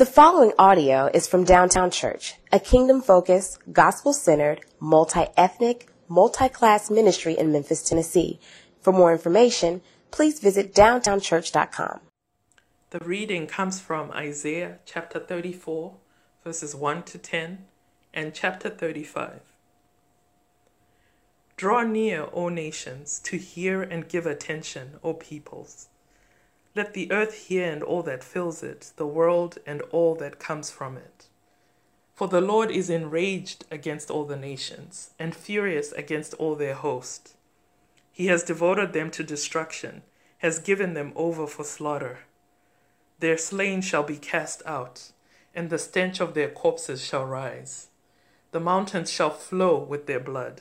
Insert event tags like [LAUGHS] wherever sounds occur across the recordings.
The following audio is from Downtown Church, a kingdom focused, gospel centered, multi ethnic, multi class ministry in Memphis, Tennessee. For more information, please visit downtownchurch.com. The reading comes from Isaiah chapter 34, verses 1 to 10, and chapter 35. Draw near, O nations, to hear and give attention, O peoples. Let the earth hear and all that fills it, the world and all that comes from it. For the Lord is enraged against all the nations, and furious against all their host. He has devoted them to destruction, has given them over for slaughter. Their slain shall be cast out, and the stench of their corpses shall rise. The mountains shall flow with their blood.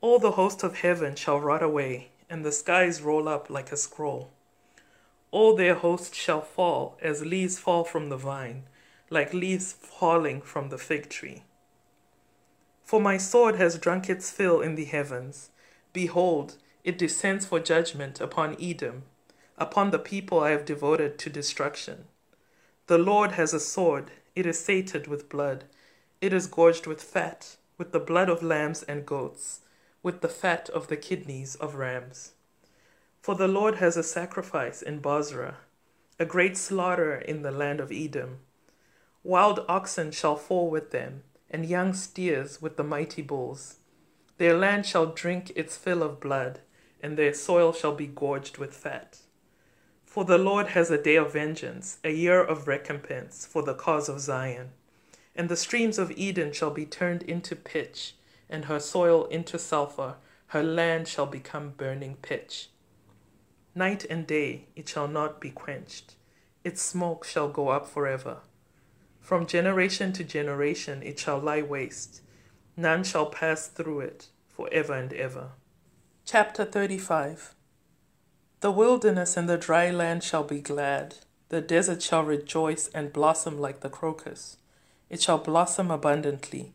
All the host of heaven shall rot away, and the skies roll up like a scroll. All their hosts shall fall as leaves fall from the vine, like leaves falling from the fig tree. For my sword has drunk its fill in the heavens. Behold, it descends for judgment upon Edom, upon the people I have devoted to destruction. The Lord has a sword, it is sated with blood, it is gorged with fat, with the blood of lambs and goats with the fat of the kidneys of rams. For the Lord has a sacrifice in Bozrah, a great slaughter in the land of Edom. Wild oxen shall fall with them, and young steers with the mighty bulls. Their land shall drink its fill of blood, and their soil shall be gorged with fat. For the Lord has a day of vengeance, a year of recompense for the cause of Zion. And the streams of Edom shall be turned into pitch and her soil into sulphur, her land shall become burning pitch. Night and day it shall not be quenched, its smoke shall go up forever. From generation to generation it shall lie waste, none shall pass through it for ever and ever. Chapter 35 The wilderness and the dry land shall be glad, the desert shall rejoice and blossom like the crocus. It shall blossom abundantly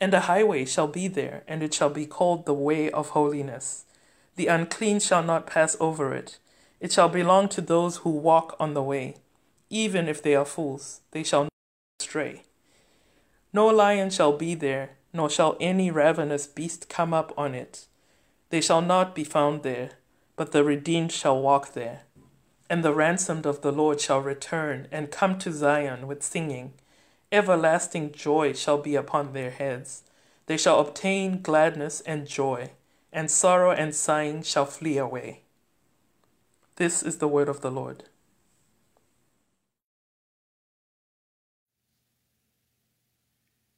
And a highway shall be there, and it shall be called the way of holiness. The unclean shall not pass over it. It shall belong to those who walk on the way. Even if they are fools, they shall not stray. No lion shall be there, nor shall any ravenous beast come up on it. They shall not be found there, but the redeemed shall walk there. And the ransomed of the Lord shall return and come to Zion with singing. Everlasting joy shall be upon their heads. They shall obtain gladness and joy, and sorrow and sighing shall flee away. This is the word of the Lord.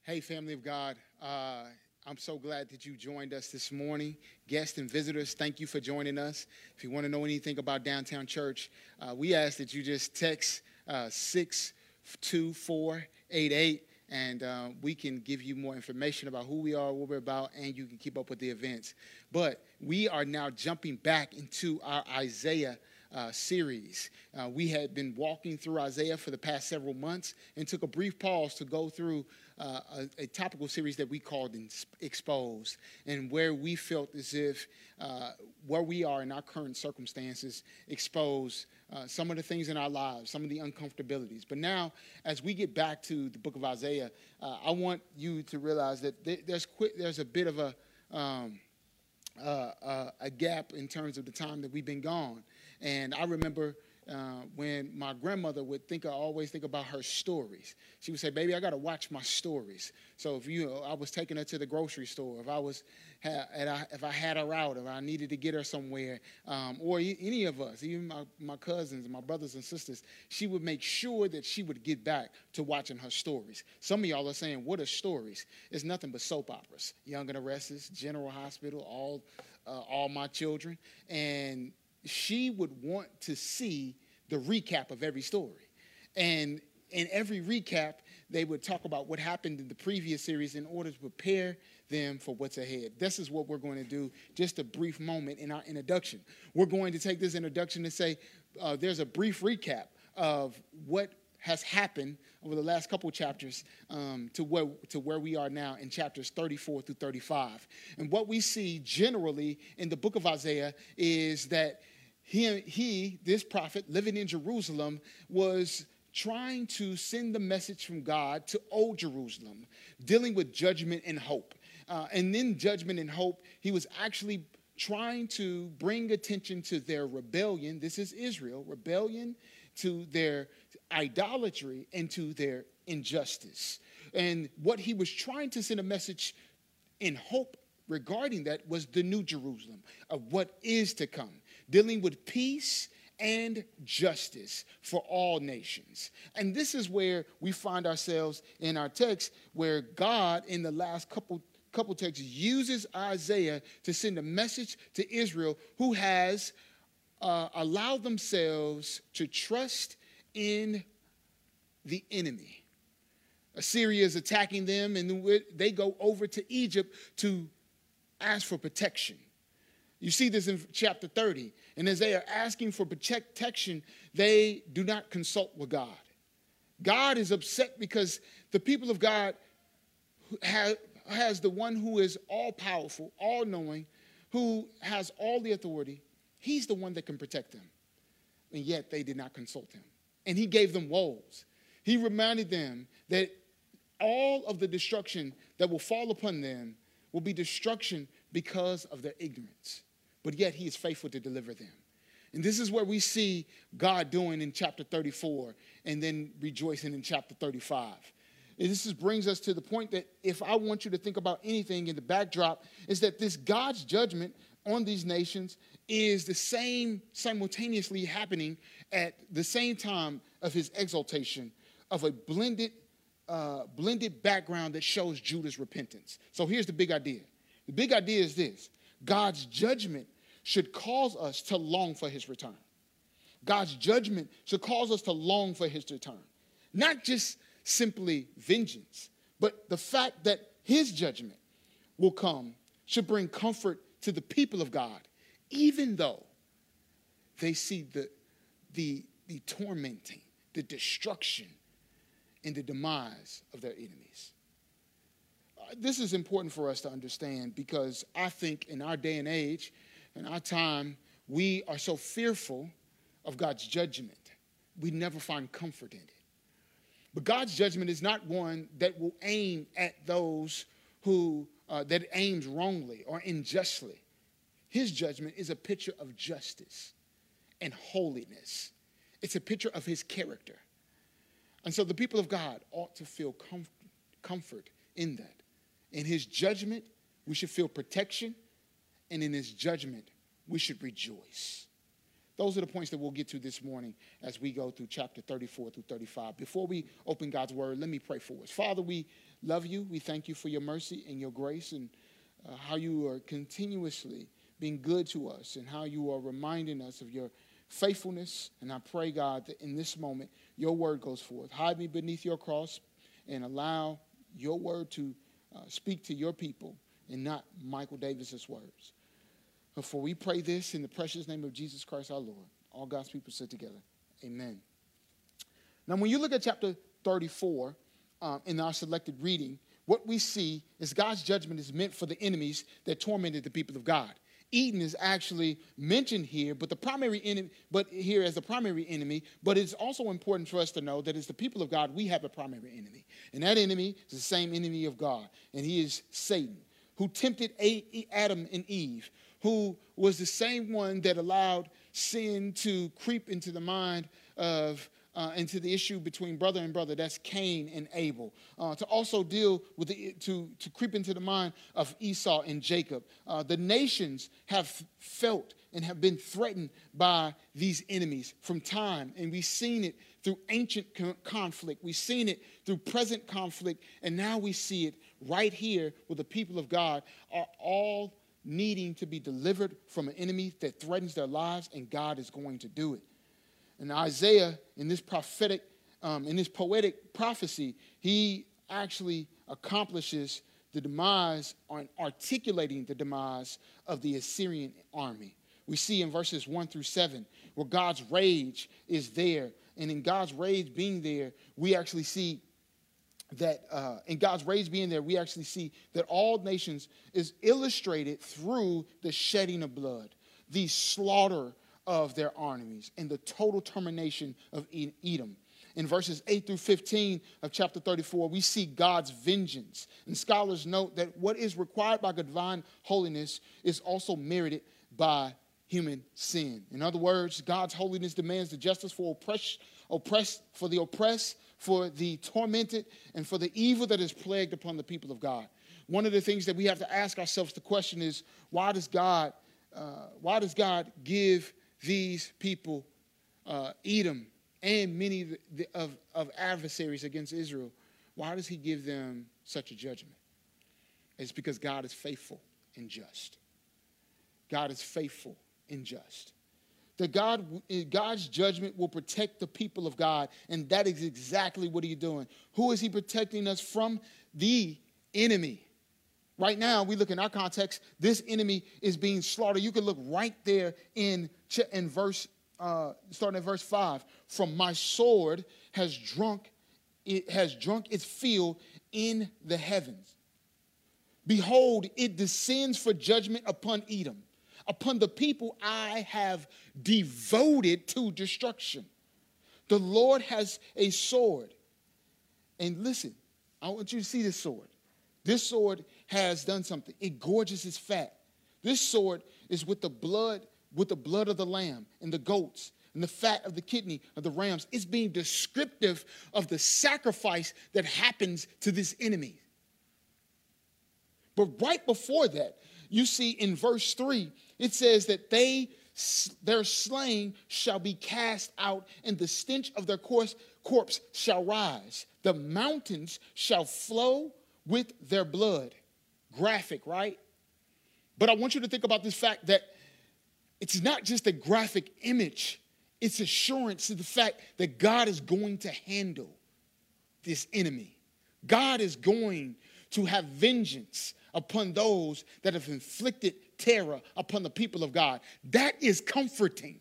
Hey, family of God. Uh, I'm so glad that you joined us this morning. Guests and visitors, thank you for joining us. If you want to know anything about Downtown Church, uh, we ask that you just text uh, 624 88 and uh, we can give you more information about who we are, what we're about, and you can keep up with the events. But we are now jumping back into our Isaiah uh, series. Uh, we had been walking through Isaiah for the past several months and took a brief pause to go through uh, a, a, topical series that we called Exposed, and where we felt as if uh, where we are in our current circumstances expose uh, some of the things in our lives, some of the uncomfortabilities. But now, as we get back to the book of Isaiah, uh, I want you to realize that there's, there's a bit of a, um, uh, uh, a gap in terms of the time that we've been gone. And I remember uh, when my grandmother would think I always think about her stories. She would say, "Baby, I got to watch my stories." So if you, I was taking her to the grocery store, if I was, if I had her out, if I needed to get her somewhere, um, or any of us, even my, my cousins, my brothers and sisters, she would make sure that she would get back to watching her stories. Some of y'all are saying, "What are stories?" It's nothing but soap operas. Young and the Restless, General Hospital, all, uh, all my children, and she would want to see the recap of every story. And in every recap, they would talk about what happened in the previous series in order to prepare them for what's ahead. This is what we're going to do, just a brief moment in our introduction. We're going to take this introduction and say uh, there's a brief recap of what has happened over the last couple chapters um, to, where, to where we are now in chapters 34 through 35. And what we see generally in the book of Isaiah is that he, he this prophet living in Jerusalem, was trying to send the message from God to Old Jerusalem, dealing with judgment and hope. Uh, and then judgment and hope, he was actually trying to bring attention to their rebellion. This is Israel, rebellion to their idolatry and to their injustice. And what he was trying to send a message in hope regarding that was the new Jerusalem of what is to come, dealing with peace and justice for all nations. And this is where we find ourselves in our text, where God, in the last couple couple texts, uses Isaiah to send a message to Israel who has uh, allowed themselves to trust in the enemy. Assyria is attacking them, and they go over to Egypt to ask for protection. You see this in chapter 30. And as they are asking for protection, they do not consult with God. God is upset because the people of God has the one who is all powerful, all knowing, who has all the authority. He's the one that can protect them. And yet they did not consult him. And he gave them woes. He reminded them that all of the destruction that will fall upon them will be destruction because of their ignorance but yet he is faithful to deliver them. And this is where we see God doing in chapter 34 and then rejoicing in chapter 35. And this is, brings us to the point that if I want you to think about anything in the backdrop, is that this God's judgment on these nations is the same simultaneously happening at the same time of his exaltation of a blended, uh, blended background that shows Judah's repentance. So here's the big idea. The big idea is this God's judgment should cause us to long for his return. God's judgment should cause us to long for his return. Not just simply vengeance, but the fact that his judgment will come should bring comfort to the people of God, even though they see the, the, the tormenting, the destruction, and the demise of their enemies. Uh, this is important for us to understand because I think in our day and age, in our time, we are so fearful of God's judgment, we never find comfort in it. But God's judgment is not one that will aim at those who, uh, that aims wrongly or unjustly. His judgment is a picture of justice and holiness, it's a picture of his character. And so the people of God ought to feel com- comfort in that. In his judgment, we should feel protection and in his judgment, we should rejoice. Those are the points that we'll get to this morning as we go through chapter 34 through 35. Before we open God's word, let me pray for us. Father, we love you. We thank you for your mercy and your grace and uh, how you are continuously being good to us and how you are reminding us of your faithfulness. And I pray, God, that in this moment, your word goes forth. Hide me beneath your cross and allow your word to uh, speak to your people and not Michael Davis's words. For we pray this in the precious name of Jesus Christ our Lord. All God's people sit together. Amen. Now, when you look at chapter 34 um, in our selected reading, what we see is God's judgment is meant for the enemies that tormented the people of God. Edom is actually mentioned here, but the primary enemy, but here as the primary enemy. But it's also important for us to know that as the people of God, we have a primary enemy, and that enemy is the same enemy of God, and he is Satan, who tempted Adam and Eve, who was the same one that allowed sin to creep into the mind of uh, into the issue between brother and brother. That's Cain and Abel. Uh, to also deal with the, to, to creep into the mind of Esau and Jacob. Uh, the nations have felt and have been threatened by these enemies from time, and we've seen it through ancient conflict. We've seen it through present conflict, and now we see it right here where the people of God are all needing to be delivered from an enemy that threatens their lives, and God is going to do it. And Isaiah, in this prophetic, um, in this poetic prophecy, he actually accomplishes the demise, on articulating the demise of the Assyrian army. We see in verses 1 through 7 where God's rage is there. And in God's rage being there, we actually see that uh, in God's rage being there, we actually see that all nations is illustrated through the shedding of blood, the slaughter of their armies and the total termination of Edom. In verses 8 through 15 of chapter 34, we see God's vengeance. And scholars note that what is required by divine holiness is also merited by human sin. In other words, God's holiness demands the justice for oppress, oppress, for the oppressed for the tormented, and for the evil that is plagued upon the people of God. One of the things that we have to ask ourselves the question is why does God, uh, why does God give these people, uh, Edom, and many of, of adversaries against Israel, why does he give them such a judgment? It's because God is faithful and just. God is faithful and just that God, God's judgment will protect the people of God. And that is exactly what he's doing. Who is he protecting us from? The enemy. Right now, we look in our context, this enemy is being slaughtered. You can look right there in, in verse, uh, starting at verse 5. From my sword has drunk, it has drunk its fill in the heavens. Behold, it descends for judgment upon Edom upon the people I have devoted to destruction. The Lord has a sword. And listen, I want you to see this sword. This sword has done something. It gorges its fat. This sword is with the blood, with the blood of the lamb and the goats and the fat of the kidney of the rams. It's being descriptive of the sacrifice that happens to this enemy. But right before that, you see in verse 3, it says that they their slain shall be cast out, and the stench of their corpse, corpse shall rise. The mountains shall flow with their blood. Graphic, right? But I want you to think about this fact that it's not just a graphic image, it's assurance to the fact that God is going to handle this enemy. God is going to have vengeance upon those that have inflicted terror upon the people of God. That is comforting.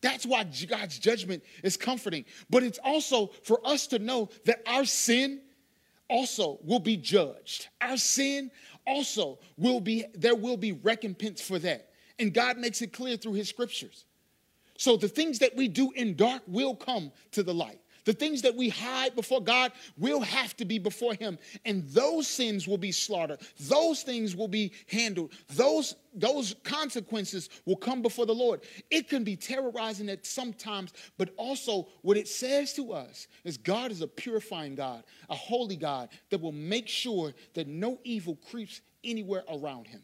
That's why God's judgment is comforting. But it's also for us to know that our sin also will be judged. Our sin also will be, there will be recompense for that. And God makes it clear through his scriptures. So the things that we do in dark will come to the light. The things that we hide before God will have to be before Him. And those sins will be slaughtered. Those things will be handled. Those, those consequences will come before the Lord. It can be terrorizing at sometimes, but also what it says to us is God is a purifying God, a holy God that will make sure that no evil creeps anywhere around Him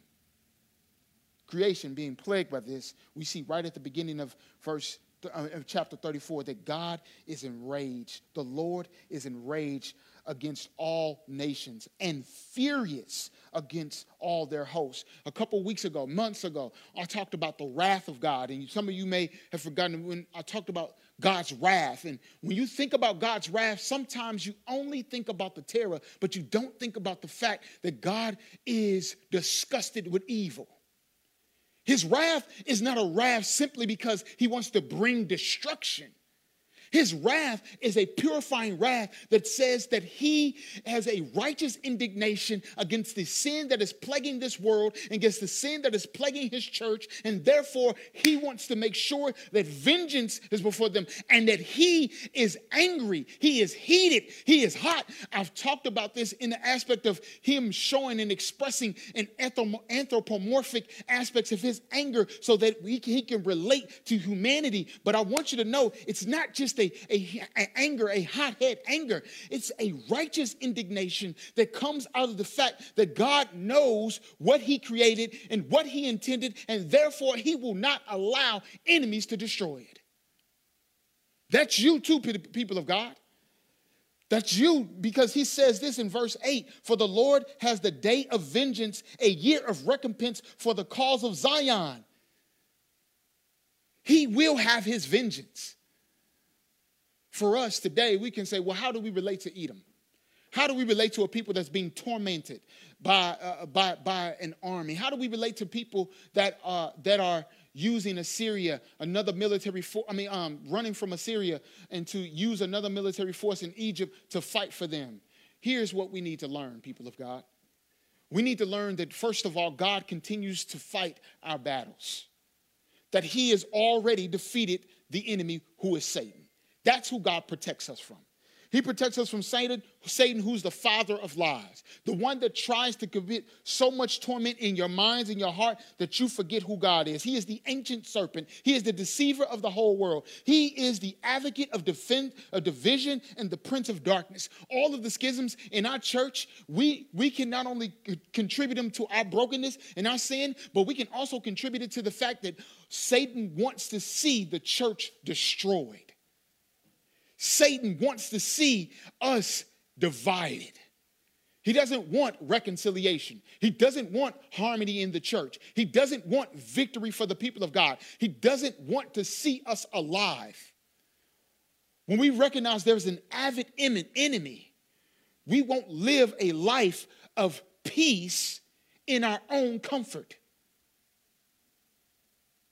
creation being plagued by this, we see right at the beginning of verse uh, chapter 34 that God is enraged. The Lord is enraged against all nations and furious against all their hosts. A couple weeks ago, months ago, I talked about the wrath of God. And some of you may have forgotten when I talked about God's wrath. And when you think about God's wrath, sometimes you only think about the terror, but you don't think about the fact that God is disgusted with evil. His wrath is not a wrath simply because he wants to bring destruction. His wrath is a purifying wrath that says that he has a righteous indignation against the sin that is plaguing this world, and against the sin that is plaguing his church, and therefore he wants to make sure that vengeance is before them and that he is angry, he is heated, he is hot. I've talked about this in the aspect of him showing and expressing an anthropomorphic aspects of his anger so that can, he can relate to humanity. But I want you to know it's not just a, a, a anger, a hothead anger. It's a righteous indignation that comes out of the fact that God knows what He created and what He intended, and therefore He will not allow enemies to destroy it. That's you too, people of God. That's you because he says this in verse 8 For the Lord has the day of vengeance, a year of recompense for the cause of Zion. He will have his vengeance for us today, we can say, well, how do we relate to Edom? How do we relate to a people that's being tormented by, uh, by, by an army? How do we relate to people that, uh, that are using Assyria, another military force, I mean, um, running from Assyria, and to use another military force in Egypt to fight for them? Here's what we need to learn, people of God. We need to learn that, first of all, God continues to fight our battles, that He has already defeated the enemy who is Satan. That's who God protects us from. He protects us from Satan, Satan, who's the father of lies, the one that tries to commit so much torment in your minds and your heart that you forget who God is. He is the ancient serpent. He is the deceiver of the whole world. He is the advocate of, defend, of division and the prince of darkness. All of the schisms in our church, we, we can not only contribute them to our brokenness and our sin, but we can also contribute it to the fact that Satan wants to see the church destroyed. Satan wants to see us divided. He doesn't want reconciliation. He doesn't want harmony in the church. He doesn't want victory for the people of God. He doesn't want to see us alive. When we recognize there's an avid enemy, we won't live a life of peace in our own comfort.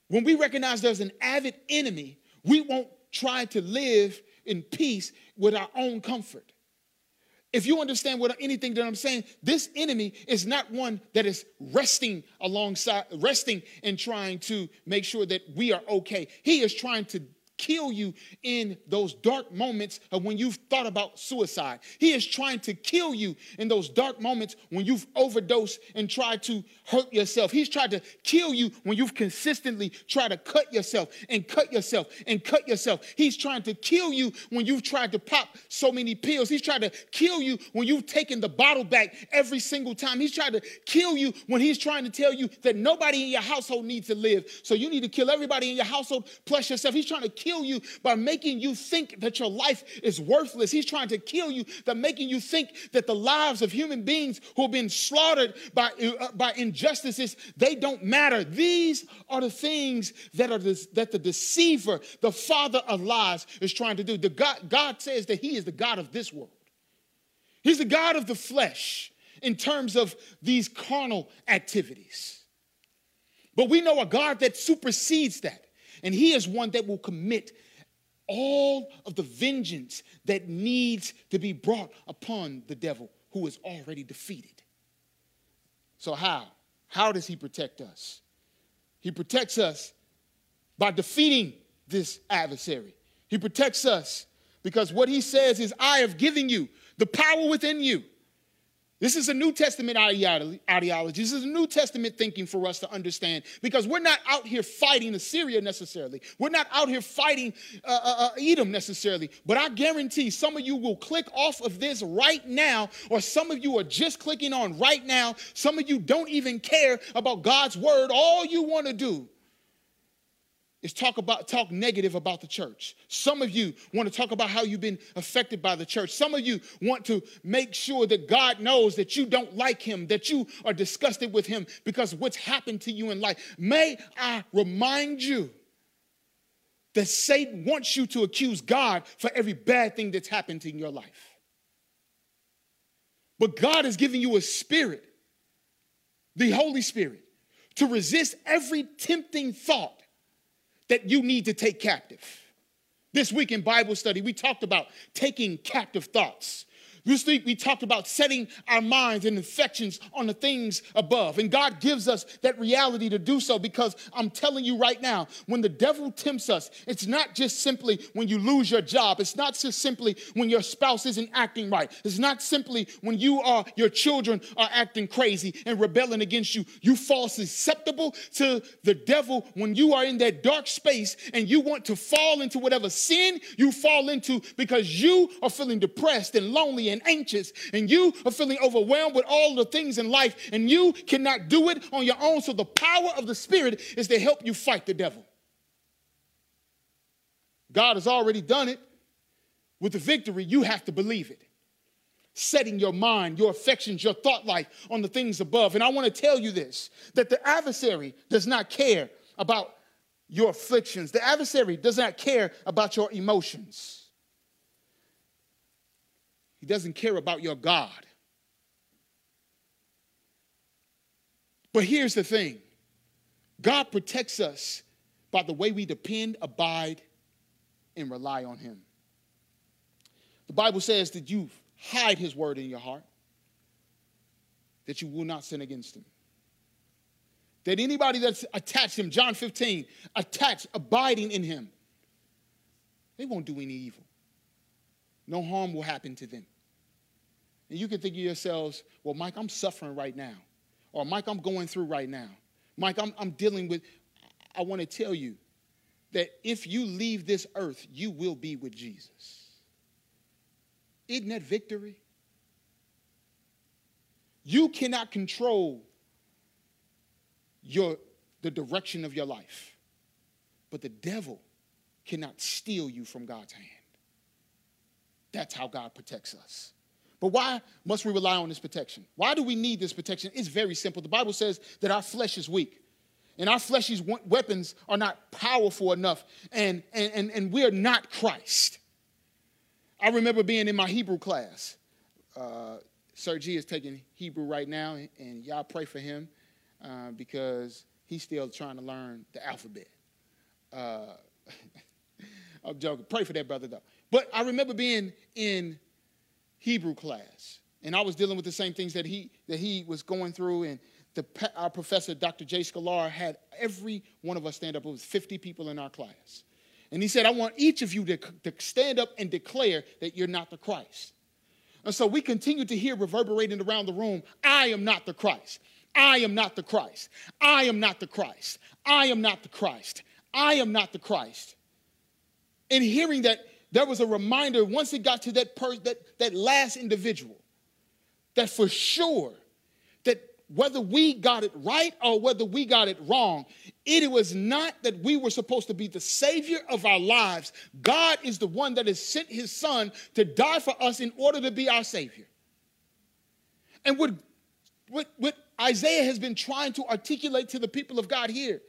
When we recognize there's an avid enemy, we won't try to live in peace with our own comfort. If you understand what anything that I'm saying, this enemy is not one that is resting alongside, resting and trying to make sure that we are okay. He is trying to kill you in those dark moments of when you've thought about suicide. He is trying to kill you in those dark moments when you've overdosed and tried to hurt yourself. He's tried to kill you when you've consistently tried to cut yourself and cut yourself and cut yourself. He's trying to kill you when you've tried to pop so many pills. He's trying to kill you when you've taken the bottle back every single time. He's trying to kill you when he's trying to tell you that nobody in your household needs to live. So you need to kill everybody in your household plus yourself. He's trying to kill kill you by making you think that your life is worthless. He's trying to kill you by making you think that the lives of human beings who have been slaughtered by, uh, by injustices, they don't matter. These are the things that, are that the deceiver, the father of lies, is trying to do. The God, God says that he is the God of this world. He's the God of the flesh in terms of these carnal activities. But we know a God that supersedes that. And he is one that will commit all of the vengeance that needs to be brought upon the devil who is already defeated. So, how? How does he protect us? He protects us by defeating this adversary. He protects us because what he says is, I have given you the power within you this is a New Testament ideology. This is a New Testament thinking for us to understand because we're not out here fighting Assyria necessarily. We're not out here fighting uh, uh, uh, Edom necessarily. But I guarantee some of you will click off of this right now, or some of you are just clicking on right now. Some of you don't even care about God's word. All you want to do is talk about talk negative about the church. Some of you want to talk about how you've been affected by the church. Some of you want to make sure that God knows that you don't like him, that you are disgusted with him because what's happened to you in life. May I remind you that Satan wants you to accuse God for every bad thing that's happened in your life. But God has given you a spirit, the Holy Spirit, to resist every tempting thought that you need to take captive. This week in Bible study, we talked about taking captive thoughts. This week we talked about setting our minds and affections on the things above. And God gives us that reality to do so because I'm telling you right now, when the devil tempts us, it's not just simply when you lose your job. It's not just simply when your spouse isn't acting right. It's not simply when you are your children are acting crazy and rebelling against you. You fall susceptible to the devil when you are in that dark space and you want to fall into whatever sin you fall into because you are feeling depressed and lonely and anxious, and you are feeling overwhelmed with all the things in life, and you cannot do it on your own. So, the power of the Spirit is to help you fight the devil. God has already done it. With the victory, you have to believe it. Setting your mind, your affections, your thought life on the things above. And I want to tell you this that the adversary does not care about your afflictions, the adversary does not care about your emotions. He doesn't care about your God. But here's the thing God protects us by the way we depend, abide, and rely on Him. The Bible says that you hide His word in your heart, that you will not sin against Him. That anybody that's attached Him, John 15, attached, abiding in Him, they won't do any evil no harm will happen to them. And you can think of yourselves, well, Mike, I'm suffering right now. Or, Mike, I'm going through right now. Mike, I'm, I'm dealing with. I want to tell you that if you leave this earth, you will be with Jesus. Isn't that victory? You cannot control your, the direction of your life, but the devil cannot steal you from God's hand. That's how God protects us. But why must we rely on this protection? Why do we need this protection? It's very simple. The Bible says that our flesh is weak. And our fleshly weapons are not powerful enough, and, and, and, and we're not Christ. I remember being in my Hebrew class. Uh, Sir G is taking Hebrew right now, and y'all pray for him uh, because he's still trying to learn the alphabet. Uh, [LAUGHS] I'm joking. Pray for that brother, though. But I remember being in Hebrew class, and I was dealing with the same things that he that he was going through, and the, our professor, Dr. Jay Sklar, had every one of us stand up. It was 50 people in our class. And he said, I want each of you to, to stand up and declare that you're not the Christ. And so we continued to hear reverberating around the room, I am not the Christ. I am not the Christ. I am not the Christ. I am not the Christ. I am not the Christ. And hearing that there was a reminder once it got to that person, that, that last individual, that for sure, that whether we got it right or whether we got it wrong, it was not that we were supposed to be the savior of our lives. God is the one that has sent his son to die for us in order to be our savior. And what, what, what Isaiah has been trying to articulate to the people of God here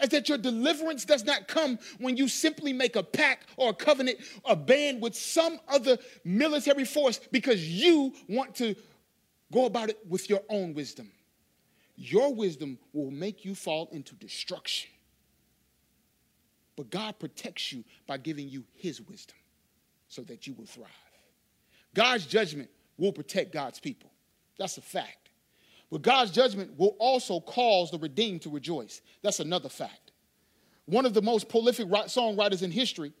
is that your deliverance does not come when you simply make a pact or a covenant or band with some other military force because you want to go about it with your own wisdom. Your wisdom will make you fall into destruction. But God protects you by giving you his wisdom so that you will thrive. God's judgment will protect God's people. That's a fact. But God's judgment will also cause the redeemed to rejoice. That's another fact. One of the most prolific songwriters in history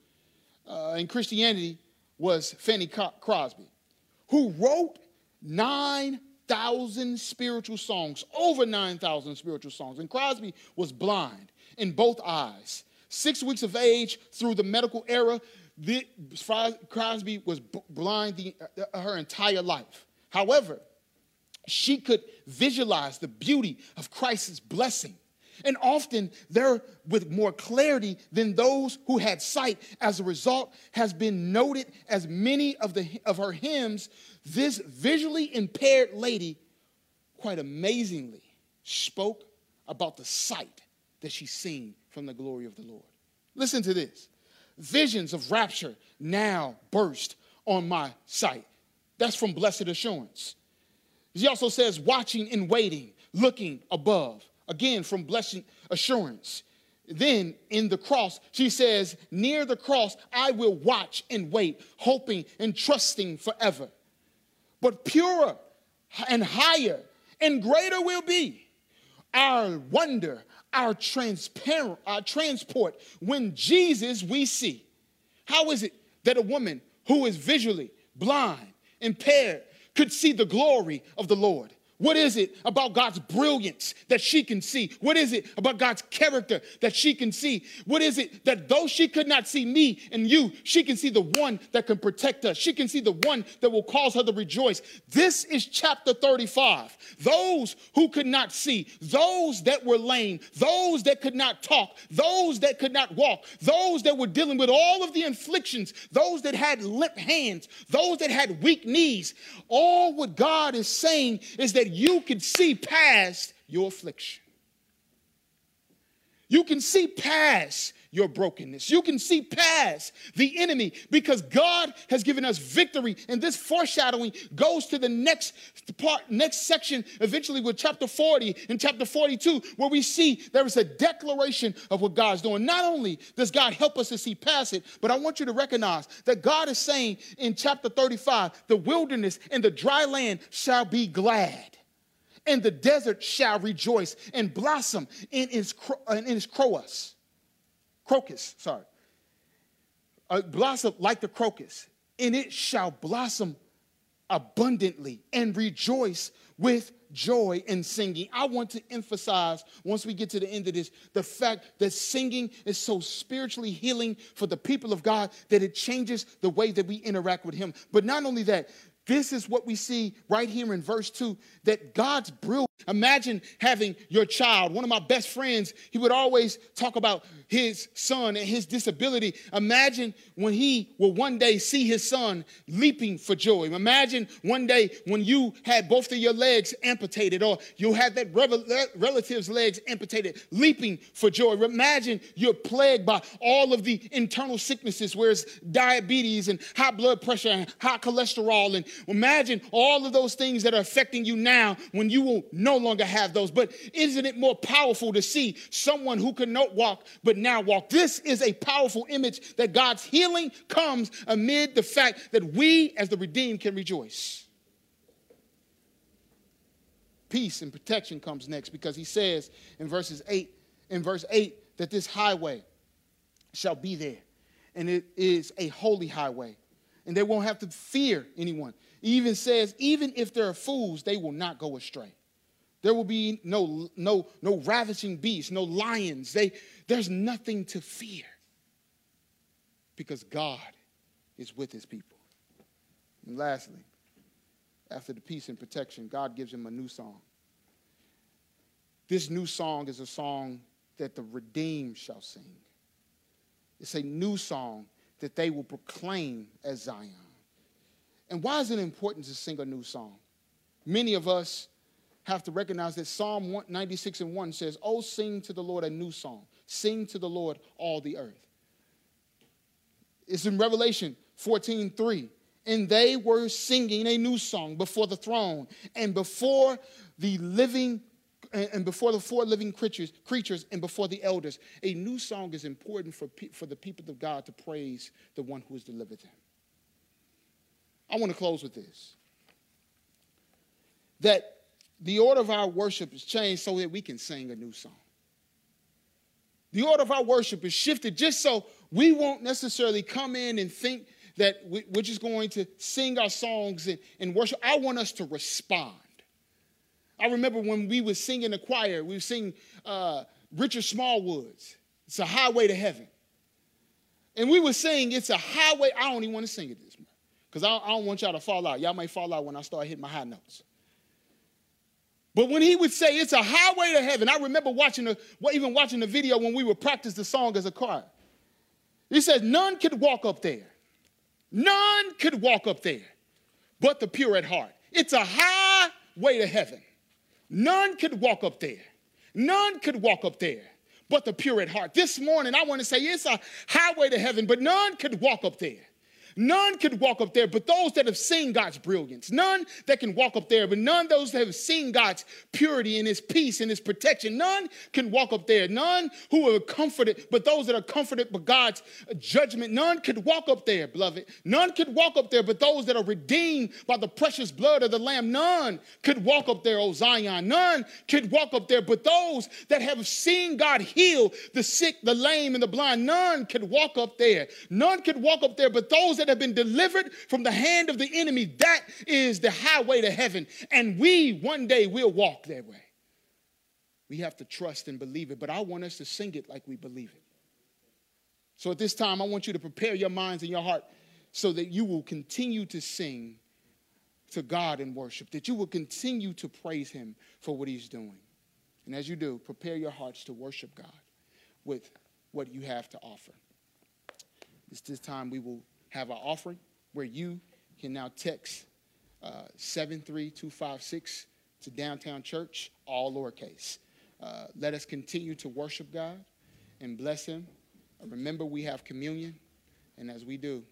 uh, in Christianity was Fanny Crosby, who wrote 9,000 spiritual songs, over 9,000 spiritual songs. And Crosby was blind in both eyes. Six weeks of age through the medical era, the, Crosby was blind the, uh, her entire life. However, she could visualize the beauty of Christ's blessing. And often they're with more clarity than those who had sight. As a result, has been noted as many of, the, of her hymns, this visually impaired lady, quite amazingly, spoke about the sight that she's seen from the glory of the Lord. Listen to this. Visions of rapture now burst on my sight. That's from Blessed Assurance. He also says, watching and waiting, looking above. Again, from blessing assurance. then in the cross, she says, Near the cross, I will watch and wait, hoping and trusting forever. But purer and higher and greater will be our wonder, our transparent, our transport when Jesus we see. How is it that a woman who is visually blind, impaired, could see the glory of the Lord? What is it about God's brilliance that she can see? What is it about God's character that she can see? What is it that though she could not see me and you, she can see the one that can protect us? She can see the one that will cause her to rejoice. This is chapter 35. Those who could not see, those that were lame, those that could not talk, those that could not walk, those that were dealing with all of the inflictions, those that had limp hands, those that had weak knees. All what God is saying is that you can see past your affliction. You can see past your brokenness. You can see past the enemy because God has given us victory. And this foreshadowing goes to the next part, next section, eventually with chapter 40 and chapter 42, where we see there is a declaration of what God's doing. Not only does God help us to see past it, but I want you to recognize that God is saying in chapter 35, the wilderness and the dry land shall be glad and the desert shall rejoice and blossom in its, in its crocus. Crocus, sorry. Uh, blossom like the crocus, and it shall blossom abundantly and rejoice with joy and singing. I want to emphasize, once we get to the end of this, the fact that singing is so spiritually healing for the people of God that it changes the way that we interact with Him. But not only that, this is what we see right here in verse 2 that God's brilliant. Imagine having your child. One of my best friends, he would always talk about his son and his disability. Imagine when he will one day see his son leaping for joy. Imagine one day when you had both of your legs amputated or you had that relative's legs amputated, leaping for joy. Imagine you're plagued by all of the internal sicknesses, where it's diabetes and high blood pressure and high cholesterol and Imagine all of those things that are affecting you now when you will no longer have those. But isn't it more powerful to see someone who could not walk but now walk? This is a powerful image that God's healing comes amid the fact that we as the redeemed can rejoice. Peace and protection comes next because he says in verses 8 in verse 8 that this highway shall be there and it is a holy highway and they won't have to fear anyone. He even says, even if there are fools, they will not go astray. There will be no, no, no ravishing beasts, no lions. They, there's nothing to fear because God is with his people. And lastly, after the peace and protection, God gives him a new song. This new song is a song that the redeemed shall sing. It's a new song that they will proclaim as Zion. And why is it important to sing a new song? Many of us have to recognize that Psalm 96 and 1 says, Oh, sing to the Lord a new song. Sing to the Lord all the earth. It's in Revelation 14 3. And they were singing a new song before the throne and before the living and before the four living creatures, creatures and before the elders. A new song is important for, for the people of God to praise the one who has delivered them. I want to close with this that the order of our worship is changed so that we can sing a new song. The order of our worship is shifted just so we won't necessarily come in and think that we're just going to sing our songs and, and worship. I want us to respond. I remember when we were singing the choir, we were singing uh, Richard Smallwood's, It's a Highway to Heaven. And we were saying it's a highway. I don't even want to sing it this morning because I, I don't want y'all to fall out. Y'all might fall out when I start hitting my high notes. But when he would say it's a highway to heaven, I remember watching the, even watching the video when we would practice the song as a choir. He said, None could walk up there. None could walk up there but the pure at heart. It's a highway to heaven. None could walk up there. None could walk up there but the pure at heart. This morning, I want to say it's a highway to heaven, but none could walk up there. None could walk up there but those that have seen God's brilliance. None that can walk up there, but none those that have seen God's purity and his peace and his protection. None can walk up there. None who are comforted, but those that are comforted by God's judgment. None could walk up there, beloved. None could walk up there but those that are redeemed by the precious blood of the Lamb. None could walk up there, O Zion. None could walk up there but those that have seen God heal the sick, the lame, and the blind. None could walk up there. None could walk up there but those that have been delivered from the hand of the enemy. That is the highway to heaven. And we one day will walk that way. We have to trust and believe it, but I want us to sing it like we believe it. So at this time, I want you to prepare your minds and your heart so that you will continue to sing to God in worship, that you will continue to praise Him for what He's doing. And as you do, prepare your hearts to worship God with what you have to offer. It's this time we will have our offering where you can now text uh, 73256 to Downtown Church, all lowercase. Uh, let us continue to worship God and bless Him. Remember, we have communion, and as we do,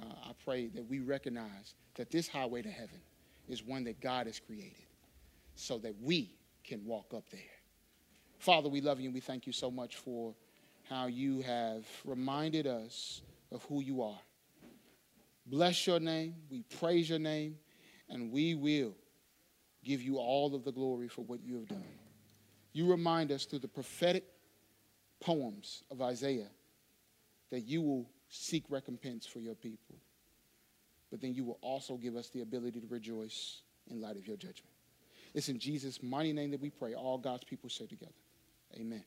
uh, I pray that we recognize that this highway to heaven is one that God has created so that we can walk up there. Father, we love you and we thank you so much for how you have reminded us of who you are. Bless your name, we praise your name, and we will give you all of the glory for what you have done. You remind us through the prophetic poems of Isaiah that you will seek recompense for your people, but then you will also give us the ability to rejoice in light of your judgment. It's in Jesus' mighty name that we pray. All God's people say together. Amen.